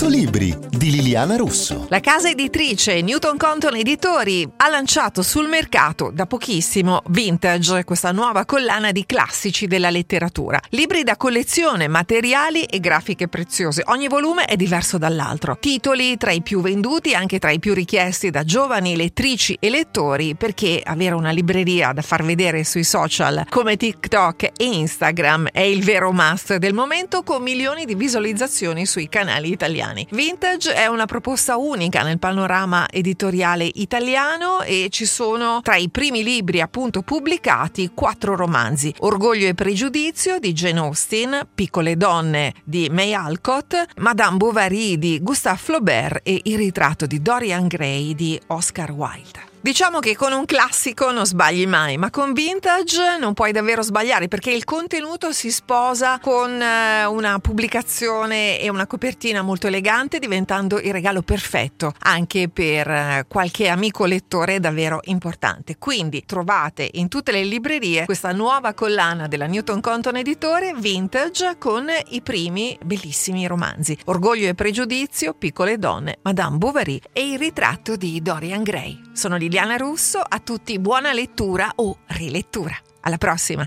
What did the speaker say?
100 libri di Liliana Russo. La casa editrice Newton Compton Editori ha lanciato sul mercato da pochissimo Vintage, questa nuova collana di classici della letteratura. Libri da collezione, materiali e grafiche preziose. Ogni volume è diverso dall'altro. Titoli tra i più venduti, anche tra i più richiesti da giovani lettrici e lettori, perché avere una libreria da far vedere sui social come TikTok e Instagram è il vero must del momento con milioni di visualizzazioni sui canali italiani. Vintage è una proposta unica nel panorama editoriale italiano e ci sono tra i primi libri appunto pubblicati quattro romanzi. Orgoglio e pregiudizio di Jane Austen, Piccole donne di May Alcott, Madame Bovary di Gustave Flaubert e Il ritratto di Dorian Gray di Oscar Wilde. Diciamo che con un classico non sbagli mai, ma con vintage non puoi davvero sbagliare perché il contenuto si sposa con eh, una pubblicazione e una copertina molto elegante, diventando il regalo perfetto anche per eh, qualche amico lettore davvero importante. Quindi trovate in tutte le librerie questa nuova collana della Newton Compton Editore vintage con i primi bellissimi romanzi: Orgoglio e pregiudizio, Piccole donne, Madame Bovary e il ritratto di Dorian Gray. Sono Liliana Russo, a tutti buona lettura o rilettura. Alla prossima!